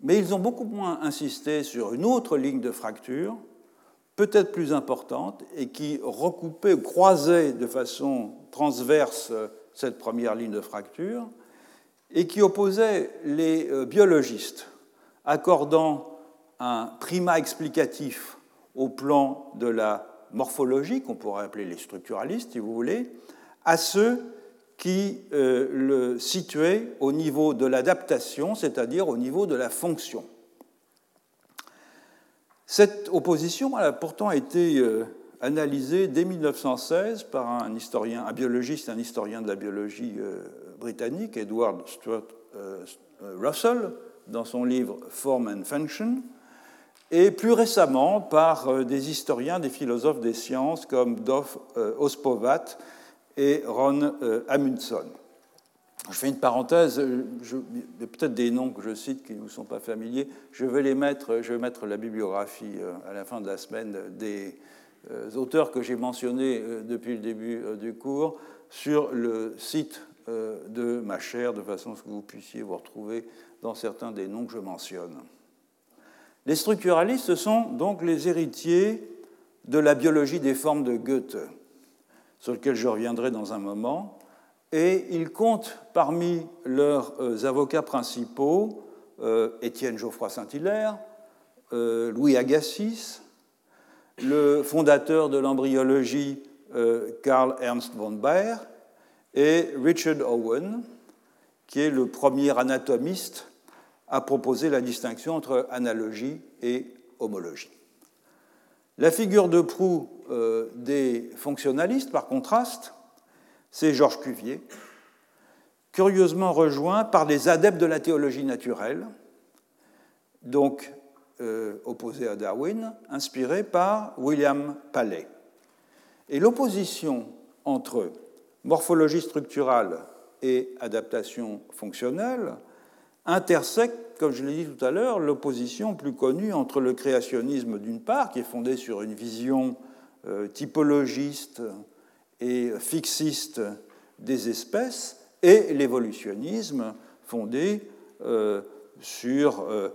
mais ils ont beaucoup moins insisté sur une autre ligne de fracture, peut-être plus importante, et qui recoupait ou croisait de façon transverse euh, cette première ligne de fracture, et qui opposait les euh, biologistes, accordant un primat explicatif au plan de la morphologie, qu'on pourrait appeler les structuralistes, si vous voulez, à ceux qui euh, le situaient au niveau de l'adaptation, c'est-à-dire au niveau de la fonction. Cette opposition a pourtant été euh, analysée dès 1916 par un biologiste, un historien de la biologie euh, britannique, Edward Stuart Russell, dans son livre Form and Function, et plus récemment par des historiens, des philosophes des sciences comme Dov Ospovat et Ron euh, Amundsen. Je fais une parenthèse, il y a peut-être des noms que je cite qui ne vous sont pas familiers. Je vais les mettre, je vais mettre la bibliographie à la fin de la semaine des auteurs que j'ai mentionnés depuis le début du cours sur le site de ma chaire, de façon à ce que vous puissiez vous retrouver dans certains des noms que je mentionne. Les structuralistes sont donc les héritiers de la biologie des formes de Goethe, sur lequel je reviendrai dans un moment, et ils comptent parmi leurs euh, avocats principaux euh, Étienne Geoffroy Saint-Hilaire, euh, Louis Agassiz, le fondateur de l'embryologie Karl Ernst von Baer et Richard Owen, qui est le premier anatomiste a proposé la distinction entre analogie et homologie. La figure de proue euh, des fonctionnalistes, par contraste, c'est Georges Cuvier, curieusement rejoint par des adeptes de la théologie naturelle, donc euh, opposé à Darwin, inspiré par William Paley. Et l'opposition entre morphologie structurale et adaptation fonctionnelle intersecte, comme je l'ai dit tout à l'heure, l'opposition plus connue entre le créationnisme d'une part, qui est fondé sur une vision typologiste et fixiste des espèces, et l'évolutionnisme fondé euh, sur euh,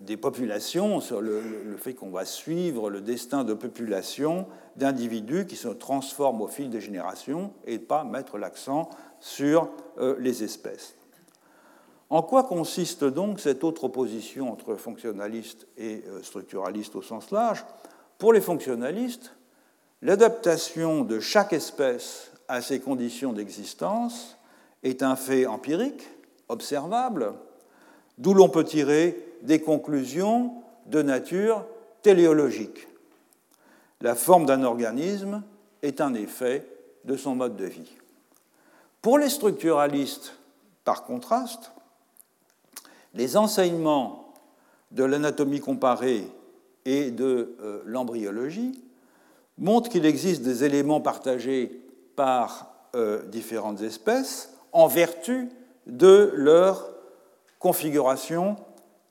des populations, sur le, le fait qu'on va suivre le destin de populations d'individus qui se transforment au fil des générations et pas mettre l'accent sur les espèces. En quoi consiste donc cette autre opposition entre fonctionnaliste et euh, structuraliste au sens large? Pour les fonctionnalistes, l'adaptation de chaque espèce à ses conditions d'existence est un fait empirique, observable, d'où l'on peut tirer des conclusions de nature téléologique. La forme d'un organisme est un effet de son mode de vie. Pour les structuralistes, par contraste, les enseignements de l'anatomie comparée et de euh, l'embryologie montrent qu'il existe des éléments partagés par euh, différentes espèces en vertu de leur configuration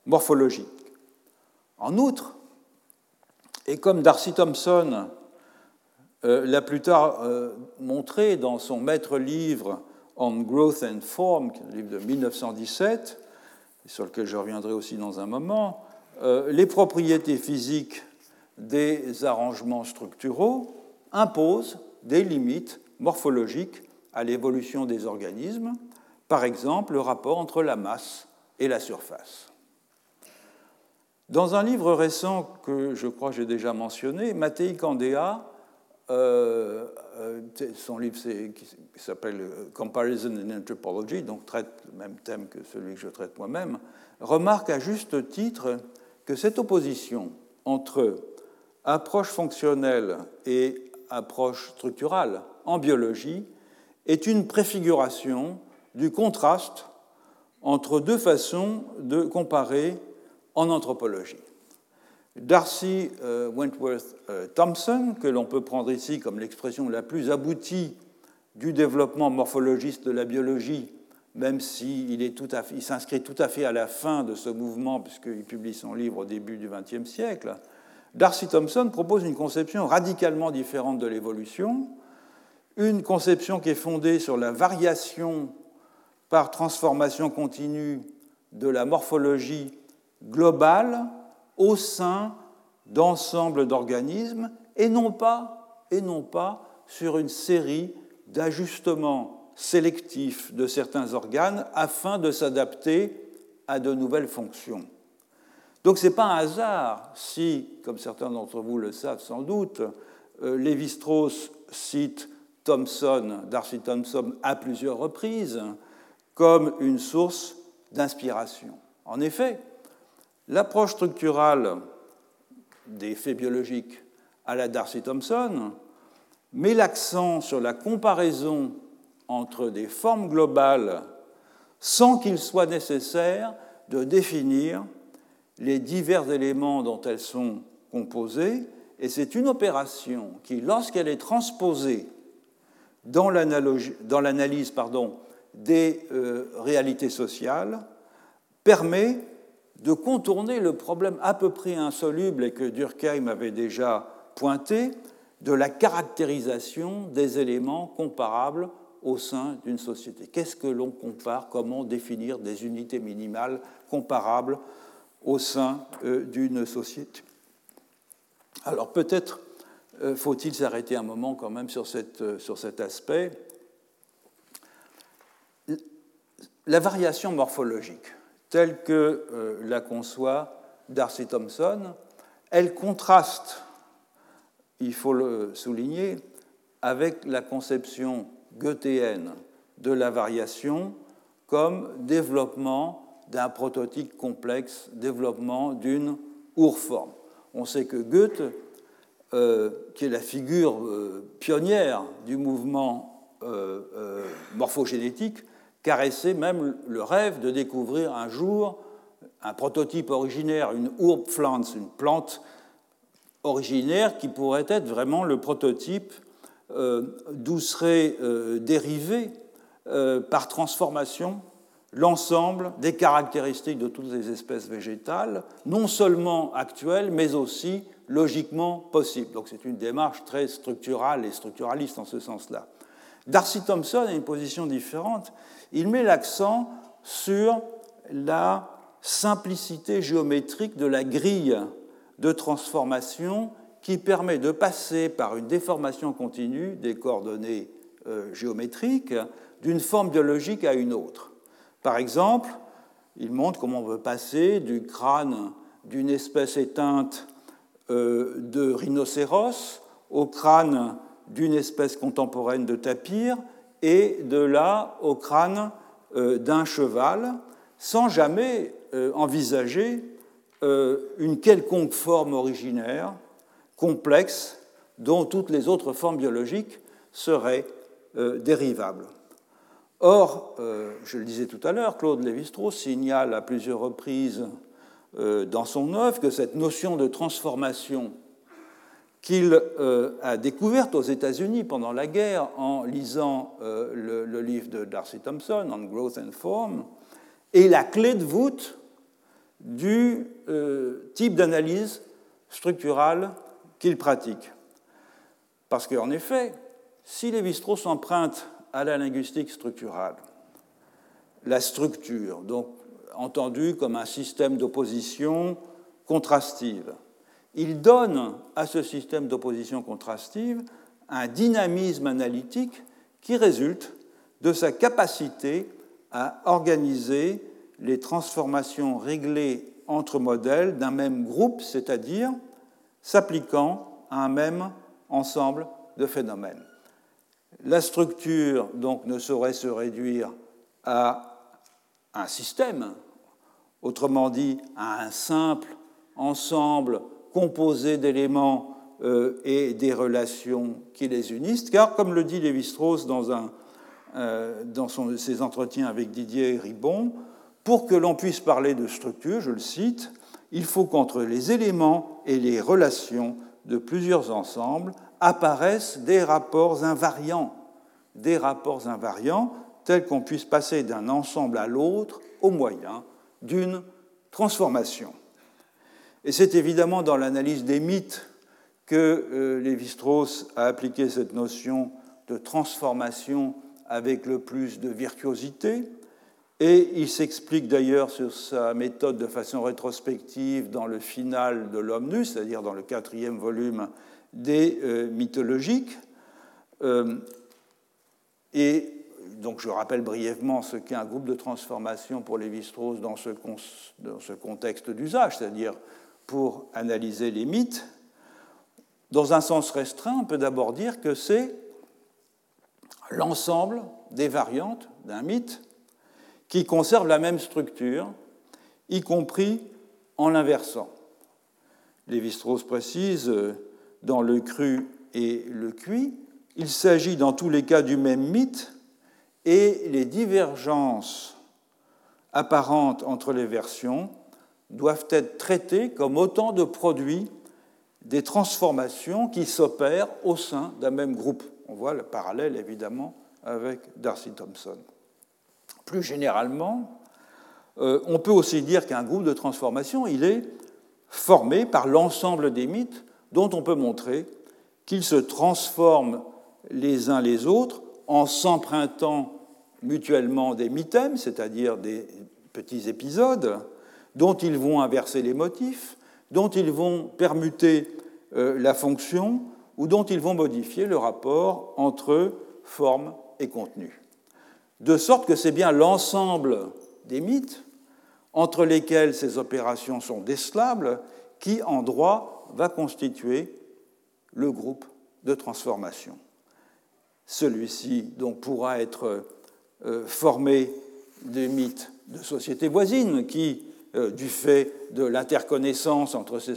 morphologique. En outre, et comme Darcy Thompson euh, l'a plus tard montré dans son maître livre On Growth and Form, livre de 1917, sur lequel je reviendrai aussi dans un moment, les propriétés physiques des arrangements structuraux imposent des limites morphologiques à l'évolution des organismes, par exemple le rapport entre la masse et la surface. Dans un livre récent que je crois j'ai déjà mentionné, Mattei Candéa euh, euh, son livre s'appelle euh, Comparison in Anthropology, donc traite le même thème que celui que je traite moi-même, remarque à juste titre que cette opposition entre approche fonctionnelle et approche structurale en biologie est une préfiguration du contraste entre deux façons de comparer en anthropologie. Darcy euh, Wentworth euh, Thompson, que l'on peut prendre ici comme l'expression la plus aboutie du développement morphologiste de la biologie, même s'il il s'inscrit tout à fait à la fin de ce mouvement, puisqu'il publie son livre au début du XXe siècle, Darcy Thompson propose une conception radicalement différente de l'évolution, une conception qui est fondée sur la variation par transformation continue de la morphologie globale au sein d'ensembles d'organismes et non pas, et non pas sur une série d'ajustements sélectifs de certains organes afin de s'adapter à de nouvelles fonctions. Donc ce n'est pas un hasard si, comme certains d'entre vous le savent sans doute, euh, Lévi-Strauss cite Thomson, Darcy Thompson à plusieurs reprises comme une source d'inspiration. En effet, L'approche structurale des faits biologiques à la Darcy Thompson met l'accent sur la comparaison entre des formes globales sans qu'il soit nécessaire de définir les divers éléments dont elles sont composées, et c'est une opération qui, lorsqu'elle est transposée dans l'analyse des euh, réalités sociales, permet de contourner le problème à peu près insoluble et que Durkheim avait déjà pointé de la caractérisation des éléments comparables au sein d'une société. Qu'est-ce que l'on compare Comment définir des unités minimales comparables au sein euh, d'une société? Alors peut-être euh, faut-il s'arrêter un moment quand même sur, euh, sur cet aspect. La variation morphologique, telle que la conçoit Darcy Thompson, elle contraste, il faut le souligner, avec la conception goethéenne de la variation comme développement d'un prototype complexe, développement d'une ourforme. On sait que Goethe, euh, qui est la figure euh, pionnière du mouvement euh, morphogénétique, caressait même le rêve de découvrir un jour un prototype originaire, une Urpflanze, une plante originaire qui pourrait être vraiment le prototype d'où serait euh, dérivé euh, par transformation l'ensemble des caractéristiques de toutes les espèces végétales, non seulement actuelles, mais aussi logiquement possibles. Donc c'est une démarche très structurale et structuraliste en ce sens-là. Darcy Thompson a une position différente. Il met l'accent sur la simplicité géométrique de la grille de transformation qui permet de passer par une déformation continue des coordonnées euh, géométriques d'une forme biologique à une autre. Par exemple, il montre comment on peut passer du crâne d'une espèce éteinte euh, de rhinocéros au crâne d'une espèce contemporaine de tapir et de là au crâne euh, d'un cheval, sans jamais envisager une quelconque forme originaire complexe dont toutes les autres formes biologiques seraient euh, dérivables. Or, euh, je le disais tout à l'heure, Claude Lévi-Strauss signale à plusieurs reprises euh, dans son œuvre que cette notion de transformation qu'il a découverte aux États-Unis pendant la guerre en lisant le, le, livre de Darcy Thompson, On Growth and Form, est la clé de voûte du type d'analyse structurale qu'il pratique. Parce qu'en effet, si Lévi-Strauss s'emprunte à la linguistique structurale, la structure, donc entendue comme un système d'opposition contrastive, il donne à ce système d'opposition contrastive un dynamisme analytique qui résulte de sa capacité à organiser les transformations réglées entre modèles d'un même groupe, c'est-à-dire s'appliquant à un même ensemble de phénomènes. La structure donc ne saurait se réduire à un système, autrement dit à un simple ensemble composé d'éléments euh, et des relations qui les unissent, car comme le dit Lévi-Strauss dans, euh, dans ses entretiens avec Didier Ribon, pour que l'on puisse parler de structure, je le cite, il faut qu'entre les éléments et les relations de plusieurs ensembles apparaissent des rapports invariants, des rapports invariants tels qu'on puisse passer d'un ensemble à l'autre au moyen d'une transformation. Et c'est évidemment dans l'analyse des mythes que euh, Lévi-Strauss a appliqué cette notion de transformation avec le plus de virtuosité, et il s'explique d'ailleurs sur sa méthode de façon rétrospective dans le final de l'Omnus, c'est-à-dire dans le quatrième volume des euh, mythologiques. Euh, et donc je rappelle brièvement ce qu'est un groupe de transformation pour Lévi-Strauss dans ce, dans ce contexte d'usage, c'est-à-dire pour analyser les mythes. Dans un sens restreint, on peut d'abord dire que c'est l'ensemble des variantes d'un mythe qui conserve la même structure, y compris en l'inversant. Lévi-Strauss précise, euh, dans le cru et le cuit, il s'agit dans tous les cas du même mythe et les divergences apparentes entre les versions doivent être traités comme autant de produits des transformations qui s'opèrent au sein d'un même groupe. On voit le parallèle évidemment avec Darcy Thompson. Plus généralement, euh, on peut aussi dire qu'un groupe de transformation, il est formé par l'ensemble des mythes dont on peut montrer qu'ils se transforment les uns les autres en s'empruntant mutuellement des mythèmes, c'est-à-dire des petits épisodes, dont ils vont inverser les motifs, dont ils vont permuter euh, la fonction ou dont ils vont modifier le rapport entre forme et contenu. De sorte que c'est bien l'ensemble des mythes entre lesquels ces opérations sont décelables qui, en droit, va constituer le groupe de transformation. Celui-ci donc pourra être euh, formé des mythes de sociétés voisines qui, euh, du fait de l'interconnaissance entre ces,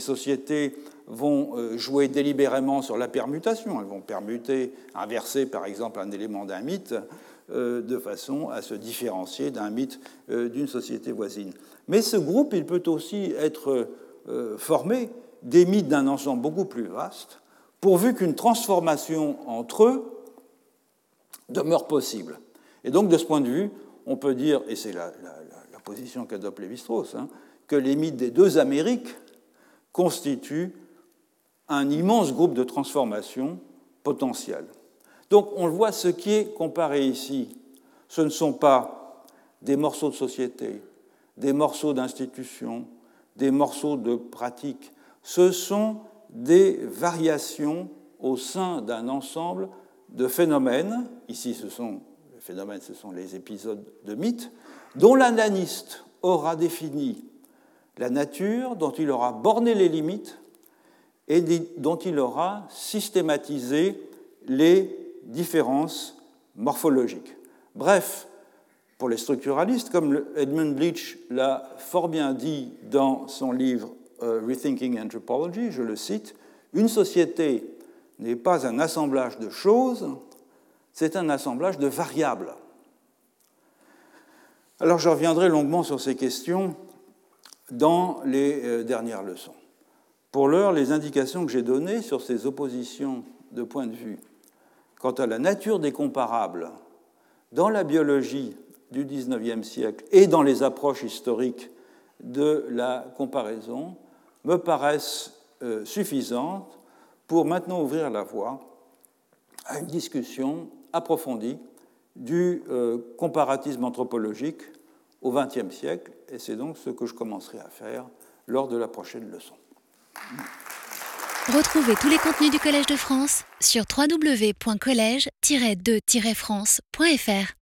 sociétés, vont euh, jouer délibérément sur la permutation. Elles vont permuter, inverser par exemple un élément d'un mythe de façon à se différencier d'un mythe d'une société voisine. Mais ce groupe, il peut aussi être formé des mythes d'un ensemble beaucoup plus vaste, pourvu qu'une transformation entre eux demeure possible. Et donc, de ce point de vue, on peut dire, et c'est la, position qu'adopte Lévi-Strauss, hein, que les mythes des deux Amériques constituent un immense groupe de transformations potentielles. Donc, on voit, ce qui est comparé ici, ce ne sont pas des morceaux de société, des morceaux d'institutions, des morceaux de pratiques, ce sont des variations au sein d'un ensemble de phénomènes, ici ce sont les phénomènes, ce sont les épisodes de mythes, dont l'analyste aura défini la nature, dont il aura borné les limites et dont il aura systématisé les différences morphologiques. Bref, pour les structuralistes, comme Edmund Leach l'a fort bien dit dans son livre euh, Rethinking Anthropology, je le cite, une société n'est pas un assemblage de choses, c'est un assemblage de variables. Alors je reviendrai longuement sur ces questions dans les euh, dernières leçons. Pour l'heure, les indications que j'ai données sur ces oppositions de point de vue quant à la nature des comparables dans la biologie du XIXe siècle et dans les approches historiques de la comparaison me paraissent euh, suffisantes pour maintenant ouvrir la voie à une discussion approfondie du euh, comparatisme anthropologique au XXe siècle, et c'est donc ce que je commencerai à faire lors de la prochaine leçon. Retrouvez tous les contenus du Collège de France sur www.colège-2-france.fr.